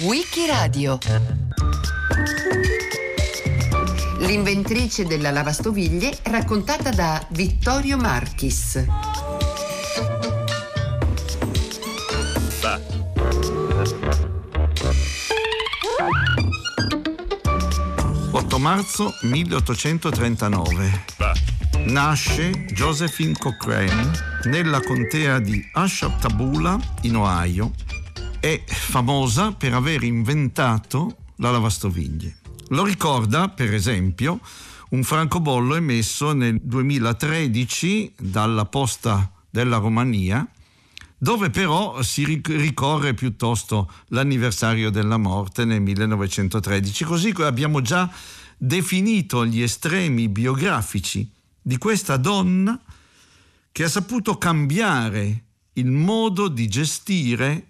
Wikiradio L'inventrice della lavastoviglie raccontata da Vittorio Marchis. 8 marzo 1839. Nasce Josephine Cochrane nella contea di Ashtabula, in Ohio. È famosa per aver inventato la lavastoviglie. Lo ricorda, per esempio, un francobollo emesso nel 2013 dalla Posta della Romania, dove però si ricorre piuttosto l'anniversario della morte nel 1913. Così abbiamo già definito gli estremi biografici di questa donna che ha saputo cambiare il modo di gestire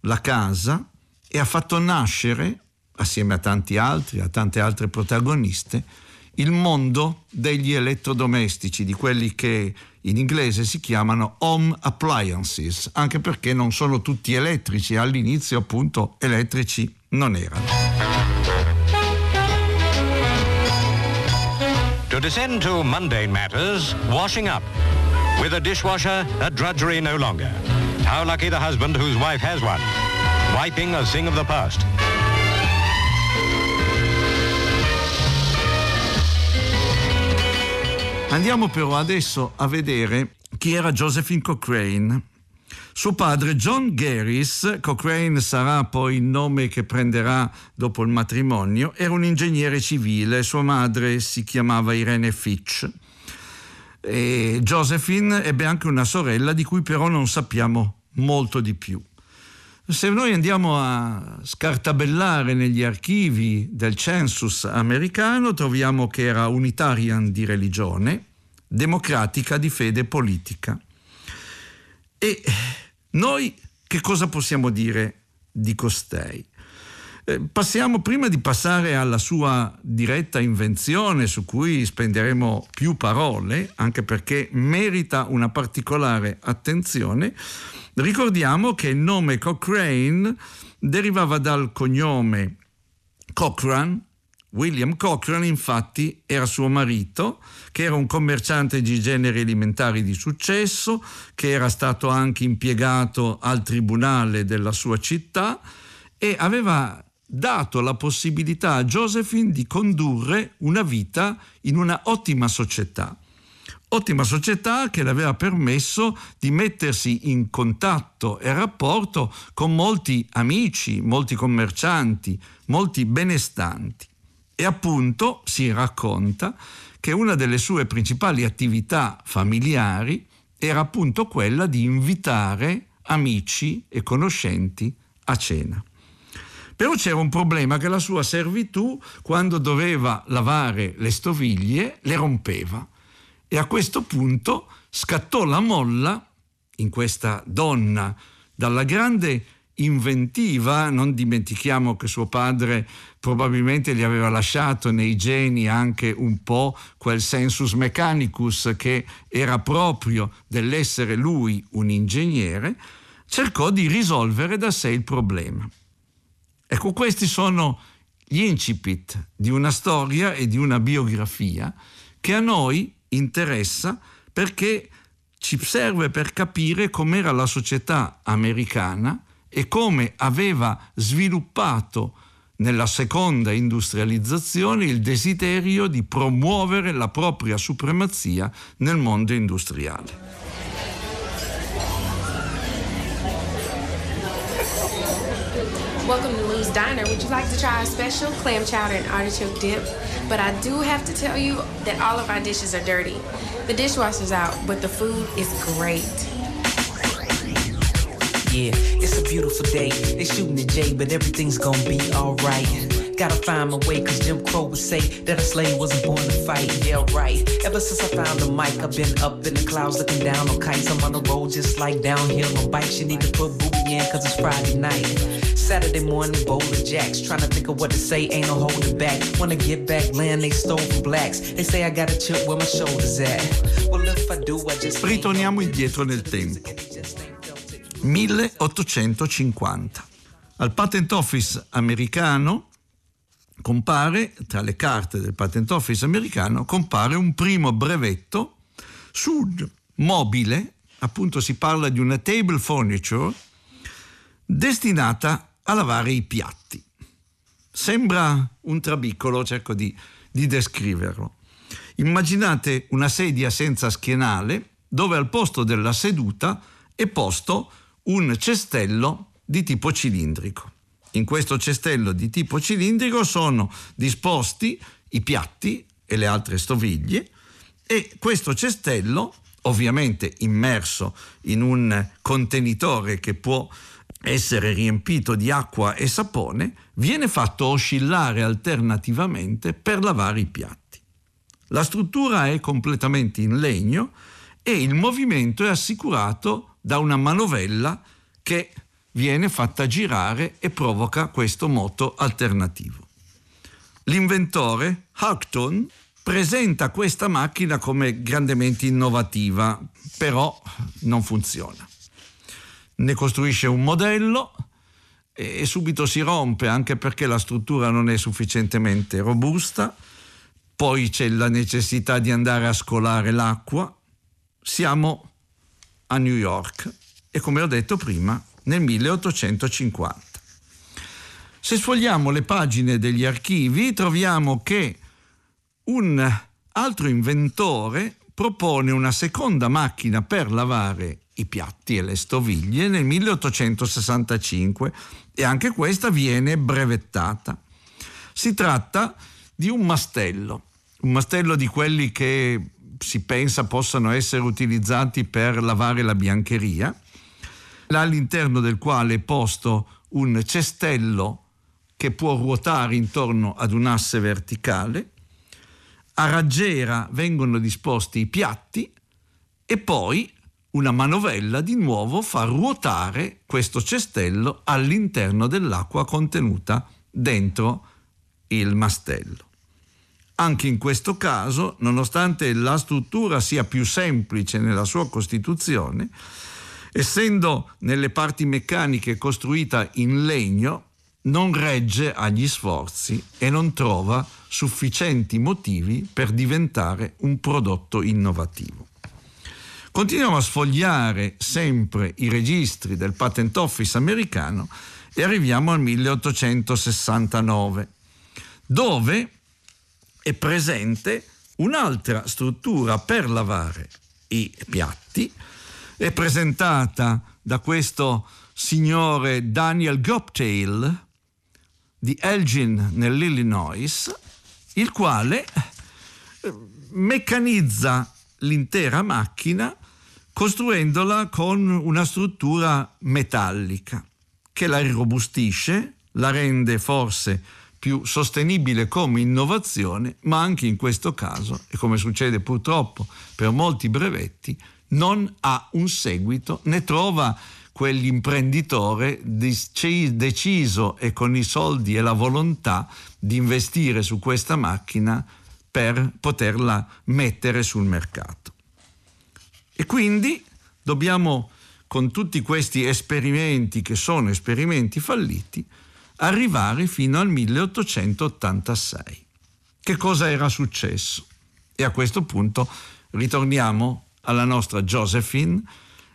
la casa e ha fatto nascere, assieme a tanti altri, a tante altre protagoniste, il mondo degli elettrodomestici, di quelli che in inglese si chiamano home appliances, anche perché non sono tutti elettrici, all'inizio appunto elettrici non erano. To descend to mundane matters, washing up. With a dishwasher, a drudgery no longer. How lucky the husband whose wife has one. Wiping a thing of the past. Andiamo però adesso a vedere chi era Josephine Cochrane. Suo padre John Garris, Cochrane sarà poi il nome che prenderà dopo il matrimonio, era un ingegnere civile, sua madre si chiamava Irene Fitch. E Josephine ebbe anche una sorella di cui però non sappiamo molto di più. Se noi andiamo a scartabellare negli archivi del census americano, troviamo che era unitarian di religione, democratica di fede politica. E noi che cosa possiamo dire di costei? Eh, passiamo prima di passare alla sua diretta invenzione, su cui spenderemo più parole, anche perché merita una particolare attenzione. Ricordiamo che il nome Cochrane derivava dal cognome Cochrane, William Cochrane infatti era suo marito, che era un commerciante di generi alimentari di successo, che era stato anche impiegato al tribunale della sua città e aveva dato la possibilità a Josephine di condurre una vita in una ottima società. Ottima società che le aveva permesso di mettersi in contatto e rapporto con molti amici, molti commercianti, molti benestanti. E appunto si racconta che una delle sue principali attività familiari era appunto quella di invitare amici e conoscenti a cena. Però c'era un problema che la sua servitù, quando doveva lavare le stoviglie, le rompeva. E a questo punto scattò la molla in questa donna dalla grande inventiva, non dimentichiamo che suo padre probabilmente gli aveva lasciato nei geni anche un po' quel sensus mechanicus che era proprio dell'essere lui un ingegnere, cercò di risolvere da sé il problema. Ecco, questi sono gli incipit di una storia e di una biografia che a noi interessa perché ci serve per capire com'era la società americana e come aveva sviluppato nella seconda industrializzazione il desiderio di promuovere la propria supremazia nel mondo industriale. Welcome to Lou's Diner. Would you like to try our special clam chowder and artichoke dip? But I do have to tell you that all of our dishes are dirty. The dishwasher's out, but the food is great. Yeah, it's a beautiful day. They shooting the J, but everything's gonna be alright. Gotta find my way, cause Jim Crow would say that a slave wasn't born to fight. Yeah, right. Ever since I found the mic, I've been up in the clouds looking down on kites. I'm on the road just like downhill on bikes. You need to put booby in, cause it's Friday night. Saturday morning, bowling jacks. Trying to think of what to say, ain't no holding back. Wanna get back land they stole from blacks. They say I got a chip where my shoulders at. Well, if I do, I just. Ritorniamo indietro nel tempo. 1850. Al Patent Office americano compare, tra le carte del Patent Office americano, compare un primo brevetto sul mobile, appunto si parla di una table furniture, destinata a lavare i piatti. Sembra un trabicolo, cerco di, di descriverlo. Immaginate una sedia senza schienale dove al posto della seduta è posto un cestello di tipo cilindrico. In questo cestello di tipo cilindrico sono disposti i piatti e le altre stoviglie e questo cestello, ovviamente immerso in un contenitore che può essere riempito di acqua e sapone, viene fatto oscillare alternativamente per lavare i piatti. La struttura è completamente in legno e il movimento è assicurato da una manovella che viene fatta girare e provoca questo moto alternativo. L'inventore, Houghton, presenta questa macchina come grandemente innovativa, però non funziona. Ne costruisce un modello e subito si rompe anche perché la struttura non è sufficientemente robusta, poi c'è la necessità di andare a scolare l'acqua. Siamo a New York e come ho detto prima nel 1850. Se sfogliamo le pagine degli archivi troviamo che un altro inventore propone una seconda macchina per lavare i piatti e le stoviglie nel 1865 e anche questa viene brevettata. Si tratta di un mastello, un mastello di quelli che si pensa possano essere utilizzati per lavare la biancheria, all'interno del quale è posto un cestello che può ruotare intorno ad un asse verticale, a raggiera vengono disposti i piatti e poi una manovella di nuovo fa ruotare questo cestello all'interno dell'acqua contenuta dentro il mastello. Anche in questo caso, nonostante la struttura sia più semplice nella sua costituzione, essendo nelle parti meccaniche costruita in legno, non regge agli sforzi e non trova sufficienti motivi per diventare un prodotto innovativo. Continuiamo a sfogliare sempre i registri del Patent Office americano e arriviamo al 1869, dove è presente un'altra struttura per lavare i piatti, è presentata da questo signore Daniel Goptail di Elgin nell'Illinois, il quale meccanizza l'intera macchina costruendola con una struttura metallica che la irrobustisce, la rende forse più sostenibile come innovazione, ma anche in questo caso, e come succede purtroppo per molti brevetti, non ha un seguito, ne trova quell'imprenditore deciso e con i soldi e la volontà di investire su questa macchina per poterla mettere sul mercato. E quindi dobbiamo, con tutti questi esperimenti che sono esperimenti falliti, arrivare fino al 1886. Che cosa era successo? E a questo punto ritorniamo alla nostra Josephine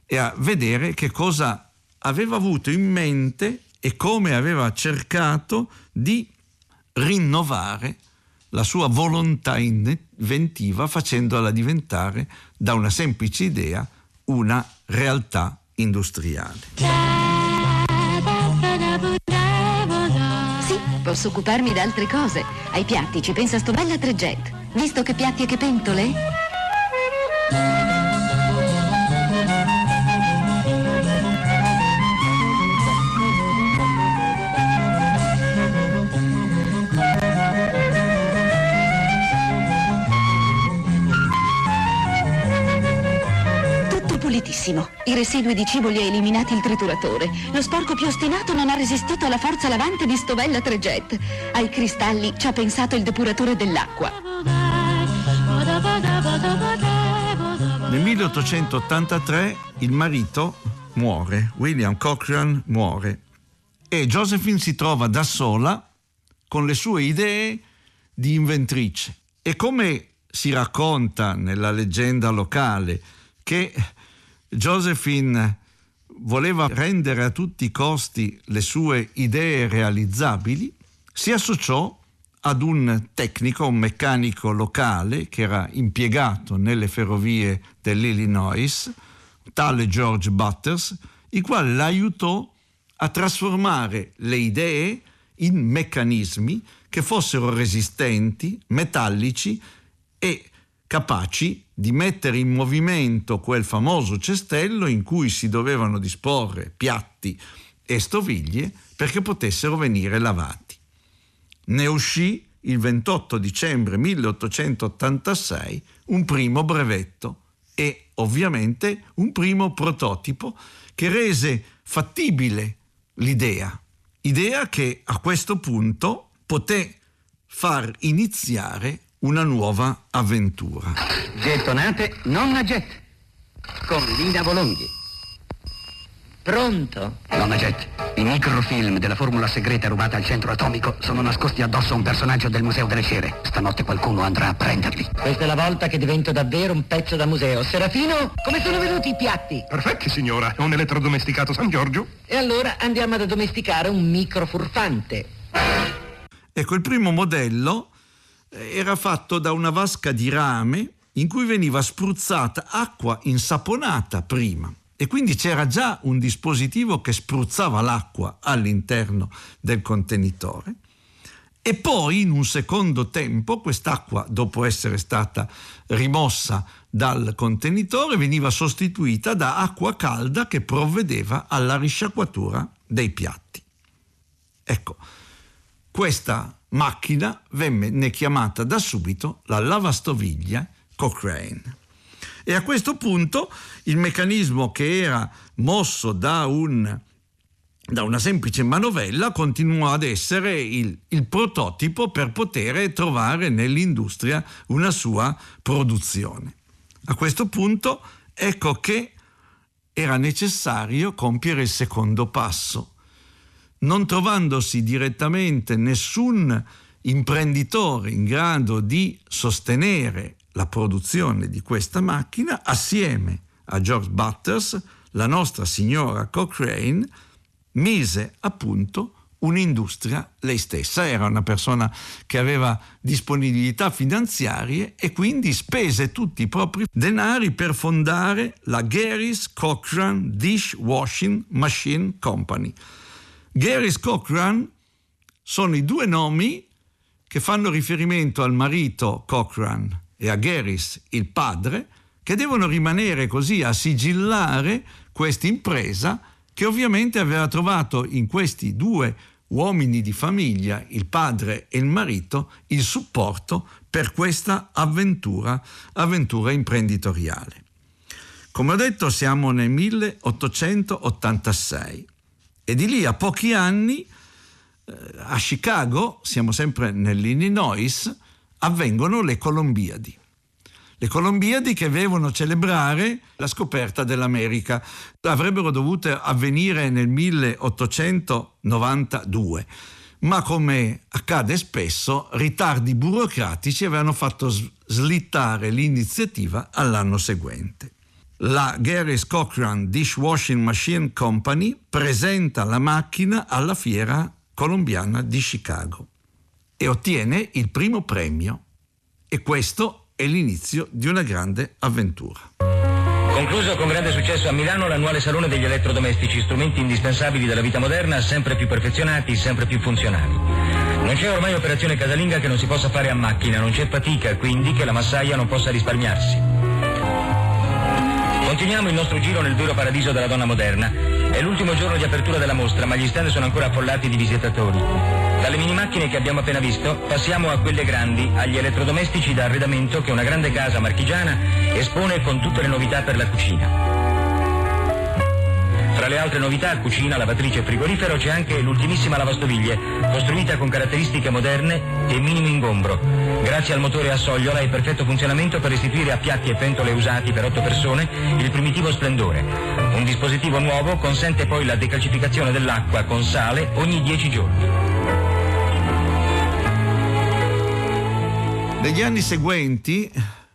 e a vedere che cosa aveva avuto in mente e come aveva cercato di rinnovare la sua volontà inventiva facendola diventare da una semplice idea una realtà industriale. Sì, posso occuparmi di altre cose. Ai piatti ci pensa sto bella Treget. Visto che piatti e che pentole? Pulitissimo. I residui di cibo li ha eliminati il trituratore. Lo sporco più ostinato non ha resistito alla forza lavante di Stovella Trejet. Ai cristalli ci ha pensato il depuratore dell'acqua. Nel 1883 il marito muore, William Cochrane muore e Josephine si trova da sola con le sue idee di inventrice. E come si racconta nella leggenda locale che Josephine voleva rendere a tutti i costi le sue idee realizzabili, si associò ad un tecnico, un meccanico locale che era impiegato nelle ferrovie dell'Illinois, tale George Butters, il quale l'aiutò a trasformare le idee in meccanismi che fossero resistenti, metallici e capaci di mettere in movimento quel famoso cestello in cui si dovevano disporre piatti e stoviglie perché potessero venire lavati. Ne uscì il 28 dicembre 1886 un primo brevetto e ovviamente un primo prototipo che rese fattibile l'idea, idea che a questo punto poté far iniziare una nuova avventura. Gettonate, nonna Jet, con Lina Volonghi. Pronto? Nonna Jet, i microfilm della formula segreta rubata al centro atomico sono nascosti addosso a un personaggio del Museo delle Cere. Stanotte qualcuno andrà a prenderli. Questa è la volta che divento davvero un pezzo da museo. Serafino, come sono venuti i piatti? Perfetti, signora. Un elettrodomesticato San Giorgio. E allora andiamo ad addomesticare un microfurfante. Ecco, il primo modello era fatto da una vasca di rame in cui veniva spruzzata acqua insaponata prima e quindi c'era già un dispositivo che spruzzava l'acqua all'interno del contenitore e poi in un secondo tempo quest'acqua dopo essere stata rimossa dal contenitore veniva sostituita da acqua calda che provvedeva alla risciacquatura dei piatti. Ecco, questa macchina venne chiamata da subito la lavastoviglie Cochrane. E a questo punto il meccanismo che era mosso da, un, da una semplice manovella continuò ad essere il, il prototipo per poter trovare nell'industria una sua produzione. A questo punto ecco che era necessario compiere il secondo passo, non trovandosi direttamente nessun imprenditore in grado di sostenere la produzione di questa macchina, assieme a George Butters, la nostra signora Cochrane mise a punto un'industria lei stessa, era una persona che aveva disponibilità finanziarie e quindi spese tutti i propri denari per fondare la Gary's Cochrane Dishwashing Machine Company. Gary's Cochrane sono i due nomi che fanno riferimento al marito Cochrane e a Garys, il padre, che devono rimanere così a sigillare questa impresa che ovviamente aveva trovato in questi due uomini di famiglia, il padre e il marito, il supporto per questa avventura, avventura imprenditoriale. Come ho detto siamo nel 1886 e di lì a pochi anni eh, a Chicago, siamo sempre nell'Illinois, avvengono le Colombiadi. Le Colombiadi che devono celebrare la scoperta dell'America. Avrebbero dovuto avvenire nel 1892, ma come accade spesso, ritardi burocratici avevano fatto slittare l'iniziativa all'anno seguente. La Garys Cochrane Dishwashing Machine Company presenta la macchina alla fiera colombiana di Chicago e ottiene il primo premio. E questo è l'inizio di una grande avventura. Concluso con grande successo a Milano l'annuale salone degli elettrodomestici, strumenti indispensabili della vita moderna, sempre più perfezionati, sempre più funzionali. Non c'è ormai operazione casalinga che non si possa fare a macchina, non c'è fatica, quindi che la massaia non possa risparmiarsi. Continuiamo il nostro giro nel vero paradiso della donna moderna. È l'ultimo giorno di apertura della mostra, ma gli stand sono ancora affollati di visitatori. Dalle mini macchine che abbiamo appena visto, passiamo a quelle grandi, agli elettrodomestici da arredamento che una grande casa marchigiana espone con tutte le novità per la cucina. Tra le altre novità, cucina, lavatrice e frigorifero, c'è anche l'ultimissima lavastoviglie, costruita con caratteristiche moderne e minimo ingombro. Grazie al motore a sogliola e perfetto funzionamento per restituire a piatti e pentole usati per otto persone il primitivo splendore. Un dispositivo nuovo consente poi la decalcificazione dell'acqua con sale ogni 10 giorni. Negli anni seguenti,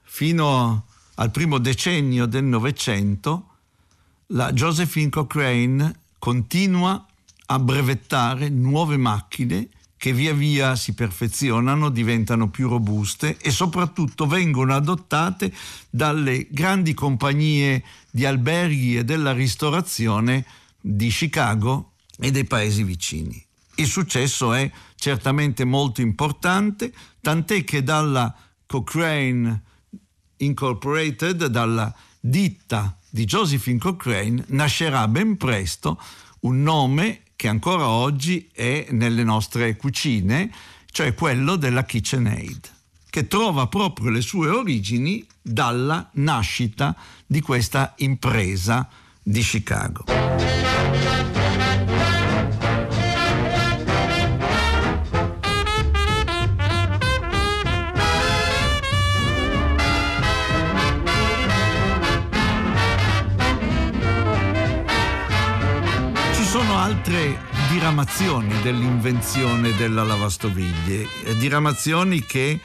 fino al primo decennio del Novecento, la Josephine Cochrane continua a brevettare nuove macchine che via via si perfezionano, diventano più robuste e soprattutto vengono adottate dalle grandi compagnie di alberghi e della ristorazione di Chicago e dei paesi vicini. Il successo è certamente molto importante, tant'è che dalla Cochrane Incorporated, dalla ditta di Josephine Cochrane, nascerà ben presto un nome che ancora oggi è nelle nostre cucine, cioè quello della KitchenAid, che trova proprio le sue origini dalla nascita di questa impresa di Chicago. Altre diramazioni dell'invenzione della lavastoviglie, eh, diramazioni che eh,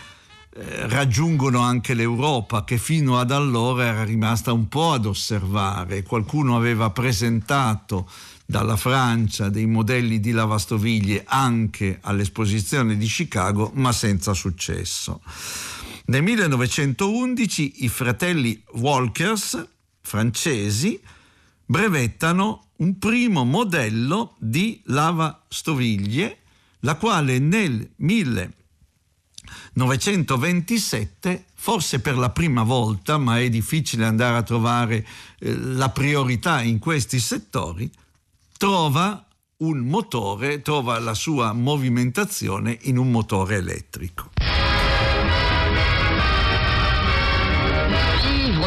raggiungono anche l'Europa che fino ad allora era rimasta un po' ad osservare. Qualcuno aveva presentato dalla Francia dei modelli di lavastoviglie anche all'esposizione di Chicago, ma senza successo. Nel 1911 i fratelli Walkers, francesi, brevettano un primo modello di lavastoviglie, la quale nel 1927, forse per la prima volta, ma è difficile andare a trovare eh, la priorità in questi settori, trova un motore, trova la sua movimentazione in un motore elettrico.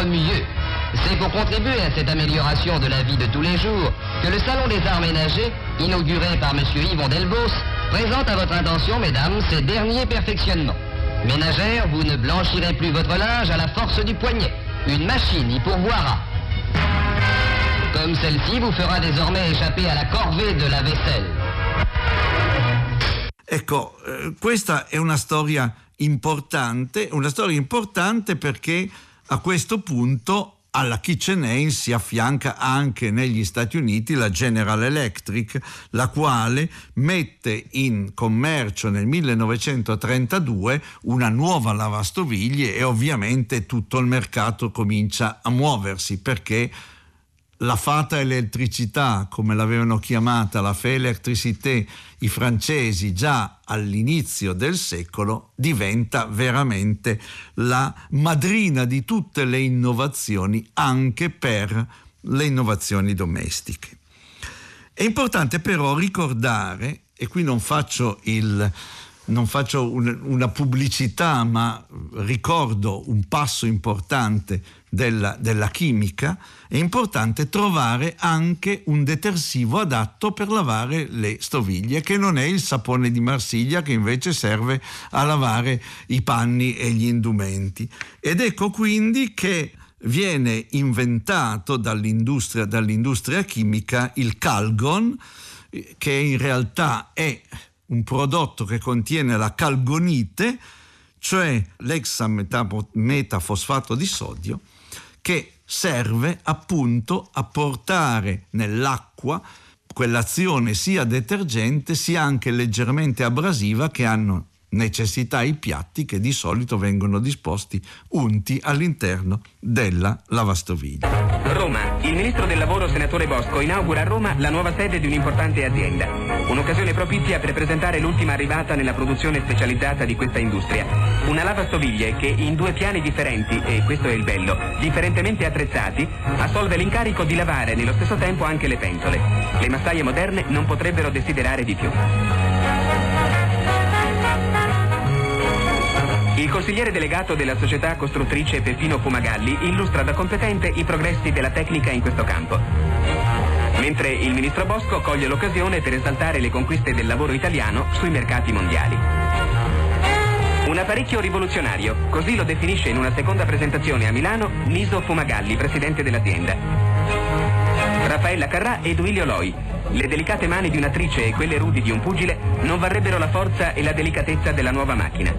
Mieux. C'est pour contribuer à cette amélioration de la vie de tous les jours que le Salon des Arts Ménagers, inauguré par M. Yvon Delbos, présente à votre intention, mesdames, ces derniers perfectionnements. Ménagère, vous ne blanchirez plus votre linge à la force du poignet. Une machine y pourvoira. Comme celle-ci vous fera désormais échapper à la corvée de la vaisselle. Ecco, eh, questa è una storia importante, una storia importante perché a questo punto alla KitchenAid si affianca anche negli Stati Uniti la General Electric, la quale mette in commercio nel 1932 una nuova lavastoviglie e ovviamente tutto il mercato comincia a muoversi perché la fata elettricità, come l'avevano chiamata la Fe Electricité i francesi già all'inizio del secolo, diventa veramente la madrina di tutte le innovazioni, anche per le innovazioni domestiche. È importante però ricordare, e qui non faccio il non faccio un, una pubblicità, ma ricordo un passo importante della, della, chimica, è importante trovare anche un detersivo adatto per lavare le stoviglie, che non è il sapone di Marsiglia, che invece serve a lavare i panni e gli indumenti. Ed ecco quindi che viene inventato dall'industria, dall'industria chimica il Calgon, che in realtà è un prodotto che contiene la calgonite, cioè l'exametafosfato di sodio, che serve appunto a portare nell'acqua quell'azione sia detergente sia anche leggermente abrasiva che hanno necessità i piatti che di solito vengono disposti unti all'interno della lavastoviglie. Roma. Il ministro del lavoro, senatore Bosco, inaugura a Roma la nuova sede di un'importante azienda. Un'occasione propizia per presentare l'ultima arrivata nella produzione specializzata di questa industria. Una lavastoviglie che in due piani differenti, e questo è il bello, differentemente attrezzati, assolve l'incarico di lavare nello stesso tempo anche le pentole. Le massaie moderne non potrebbero desiderare di più. Il consigliere delegato della società costruttrice Peppino Fumagalli illustra da competente i progressi della tecnica in questo campo. Mentre il ministro Bosco coglie l'occasione per esaltare le conquiste del lavoro italiano sui mercati mondiali. Un apparecchio rivoluzionario, così lo definisce in una seconda presentazione a Milano Niso Fumagalli, presidente dell'azienda. Raffaella Carrà e Duilio Loi. Le delicate mani di un'attrice e quelle rudi di un pugile non varrebbero la forza e la delicatezza della nuova macchina.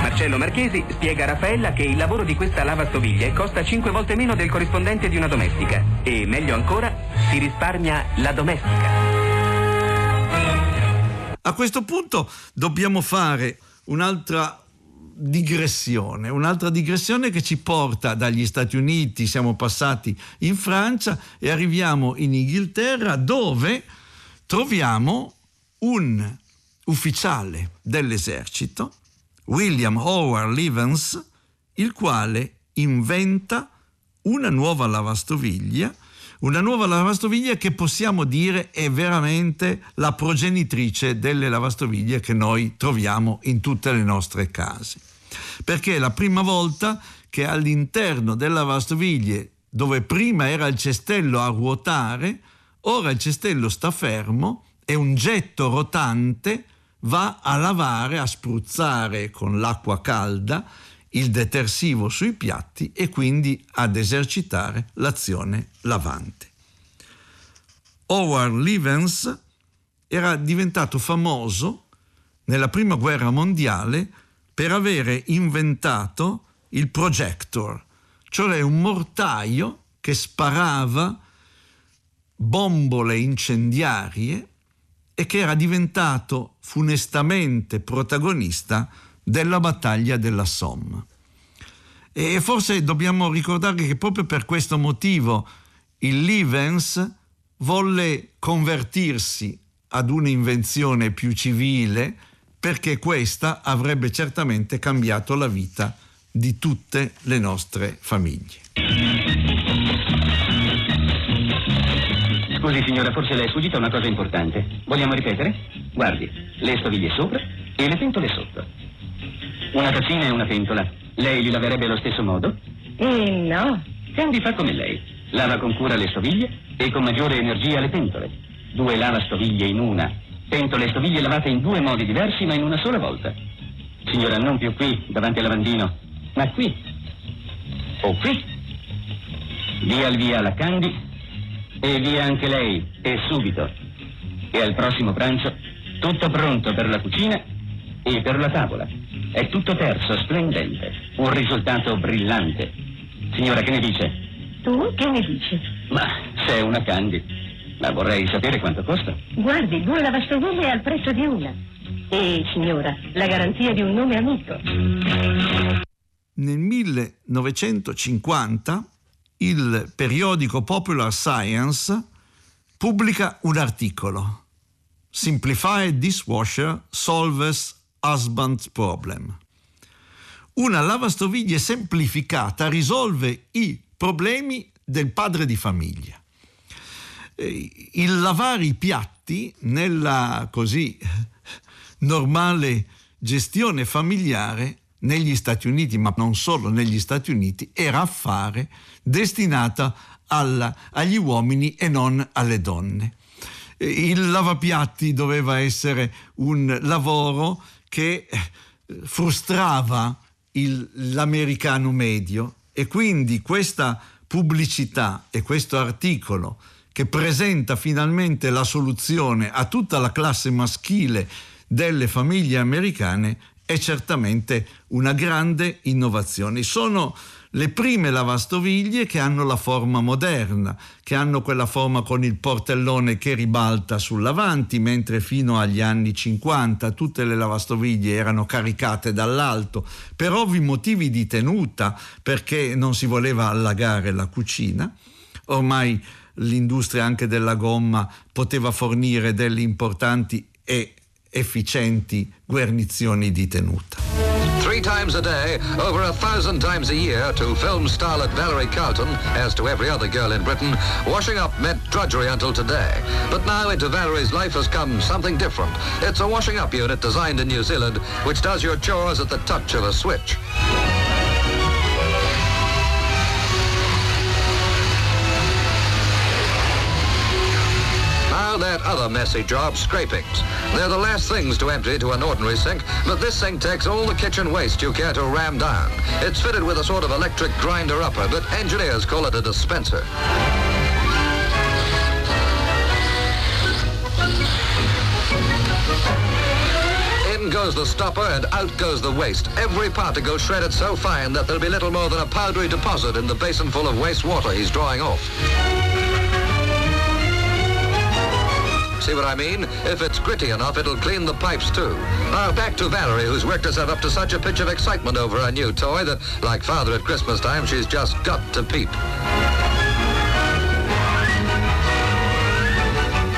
Marcello Marchesi spiega a Raffaella che il lavoro di questa lavastoviglie costa 5 volte meno del corrispondente di una domestica e, meglio ancora, si risparmia la domestica. A questo punto dobbiamo fare un'altra digressione, un'altra digressione che ci porta dagli Stati Uniti, siamo passati in Francia e arriviamo in Inghilterra dove troviamo un ufficiale dell'esercito, William Howard Levens, il quale inventa una nuova lavastoviglie una nuova lavastoviglie che possiamo dire è veramente la progenitrice delle lavastoviglie che noi troviamo in tutte le nostre case. Perché è la prima volta che all'interno delle lavastoviglie, dove prima era il cestello a ruotare, ora il cestello sta fermo e un getto rotante va a lavare, a spruzzare con l'acqua calda il detersivo sui piatti e quindi ad esercitare l'azione lavante. Howard Levens era diventato famoso nella prima guerra mondiale per avere inventato il projector, cioè un mortaio che sparava bombole incendiarie e che era diventato funestamente protagonista della battaglia della Somme. E forse dobbiamo ricordare che proprio per questo motivo il Livens volle convertirsi ad un'invenzione più civile perché questa avrebbe certamente cambiato la vita di tutte le nostre famiglie. Scusi signora, forse le è sfuggita una cosa importante. Vogliamo ripetere? Guardi, le stoviglie sopra e le pentole sotto. Una tazzina e una pentola. Lei li laverebbe allo stesso modo? Eh, no. Candy fa come lei. Lava con cura le stoviglie e con maggiore energia le pentole. Due lavastoviglie in una. Pentole e stoviglie lavate in due modi diversi ma in una sola volta. Signora, non più qui, davanti al lavandino, ma qui. O qui. Via al via la Candy e via anche lei, e subito. E al prossimo pranzo, tutto pronto per la cucina e per la tavola. È tutto terzo, splendente. Un risultato brillante. Signora, che ne dice? Tu che ne dici? Ma sei una Candy. Ma vorrei sapere quanto costa. Guardi, due lavastoviglie al prezzo di una. E, signora, la garanzia di un nome amico. Nel 1950 il periodico Popular Science pubblica un articolo. Simplified Dishwasher Solves Husband Problem. Una lavastoviglie semplificata risolve i problemi del padre di famiglia. Eh, il lavare i piatti nella così normale gestione familiare negli Stati Uniti, ma non solo negli Stati Uniti, era affare destinata alla, agli uomini e non alle donne. Eh, il lavapiatti doveva essere un lavoro che eh, frustrava il, l'americano medio e quindi questa pubblicità e questo articolo che presenta finalmente la soluzione a tutta la classe maschile delle famiglie americane è certamente una grande innovazione. Sono le prime lavastoviglie che hanno la forma moderna, che hanno quella forma con il portellone che ribalta sull'avanti, mentre fino agli anni 50 tutte le lavastoviglie erano caricate dall'alto per ovvi motivi di tenuta, perché non si voleva allagare la cucina. Ormai l'industria anche della gomma poteva fornire delle importanti e efficienti guarnizioni di tenuta. Three times a day, over a thousand times a year, to film starlet Valerie Carlton, as to every other girl in Britain, washing up meant drudgery until today. But now into Valerie's life has come something different. It's a washing up unit designed in New Zealand, which does your chores at the touch of a switch. that other messy job, scrapings. They're the last things to empty to an ordinary sink, but this sink takes all the kitchen waste you care to ram down. It's fitted with a sort of electric grinder-upper, but engineers call it a dispenser. In goes the stopper and out goes the waste. Every particle shredded so fine that there'll be little more than a powdery deposit in the basin full of waste water he's drawing off. See what I mean? If it's gritty enough, it'll clean the pipes too. Now back to Valerie, who's worked herself up to such a pitch of excitement over her new toy that, like father at Christmas time, she's just got to peep.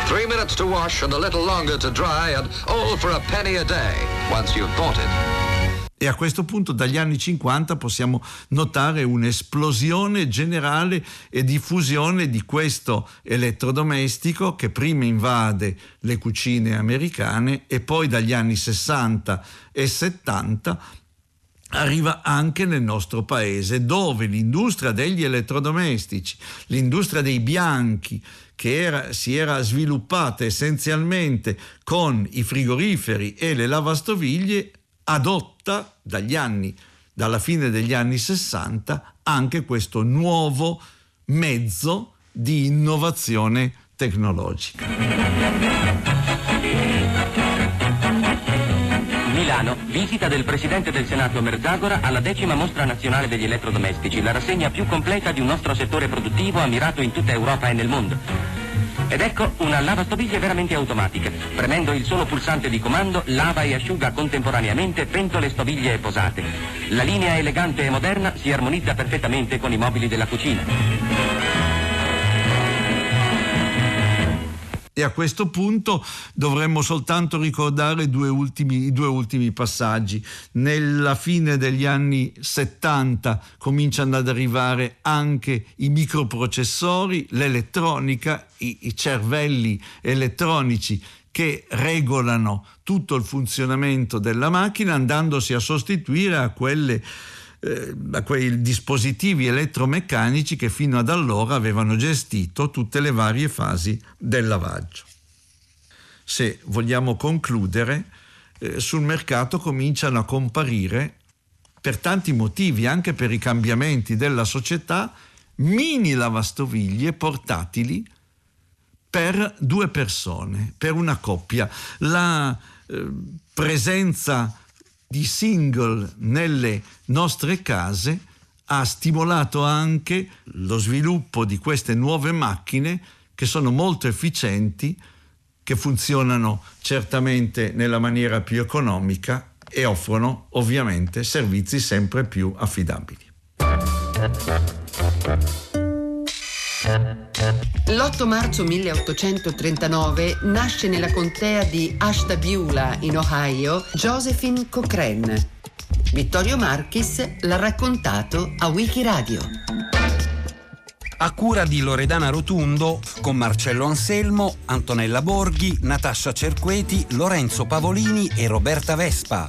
Three minutes to wash and a little longer to dry, and all for a penny a day, once you've bought it. E a questo punto dagli anni 50 possiamo notare un'esplosione generale e diffusione di questo elettrodomestico che prima invade le cucine americane e poi dagli anni 60 e 70 arriva anche nel nostro paese dove l'industria degli elettrodomestici, l'industria dei bianchi, che era, si era sviluppata essenzialmente con i frigoriferi e le lavastoviglie, adotta dagli anni, dalla fine degli anni 60 anche questo nuovo mezzo di innovazione tecnologica. Milano, visita del Presidente del Senato Merzagora alla decima mostra nazionale degli elettrodomestici, la rassegna più completa di un nostro settore produttivo ammirato in tutta Europa e nel mondo. Ed ecco una lavastoviglie veramente automatica. Premendo il solo pulsante di comando, lava e asciuga contemporaneamente pentole, stoviglie e posate. La linea elegante e moderna si armonizza perfettamente con i mobili della cucina. E a questo punto dovremmo soltanto ricordare due ultimi, i due ultimi passaggi. Nella fine degli anni 70 cominciano ad arrivare anche i microprocessori, l'elettronica, i, i cervelli elettronici che regolano tutto il funzionamento della macchina andandosi a sostituire a quelle eh, a quei dispositivi elettromeccanici che fino ad allora avevano gestito tutte le varie fasi del lavaggio. Se vogliamo concludere, eh, sul mercato cominciano a comparire, per tanti motivi, anche per i cambiamenti della società, mini lavastoviglie portatili per due persone, per una coppia. La eh, presenza di single nelle nostre case ha stimolato anche lo sviluppo di queste nuove macchine che sono molto efficienti, che funzionano certamente nella maniera più economica e offrono ovviamente servizi sempre più affidabili. L'8 marzo 1839 nasce nella contea di Ashtabula, in Ohio, Josephine Cochrane. Vittorio Marchis l'ha raccontato a Wikiradio. A cura di Loredana Rotundo, con Marcello Anselmo, Antonella Borghi, Natascia Cerqueti, Lorenzo Pavolini e Roberta Vespa.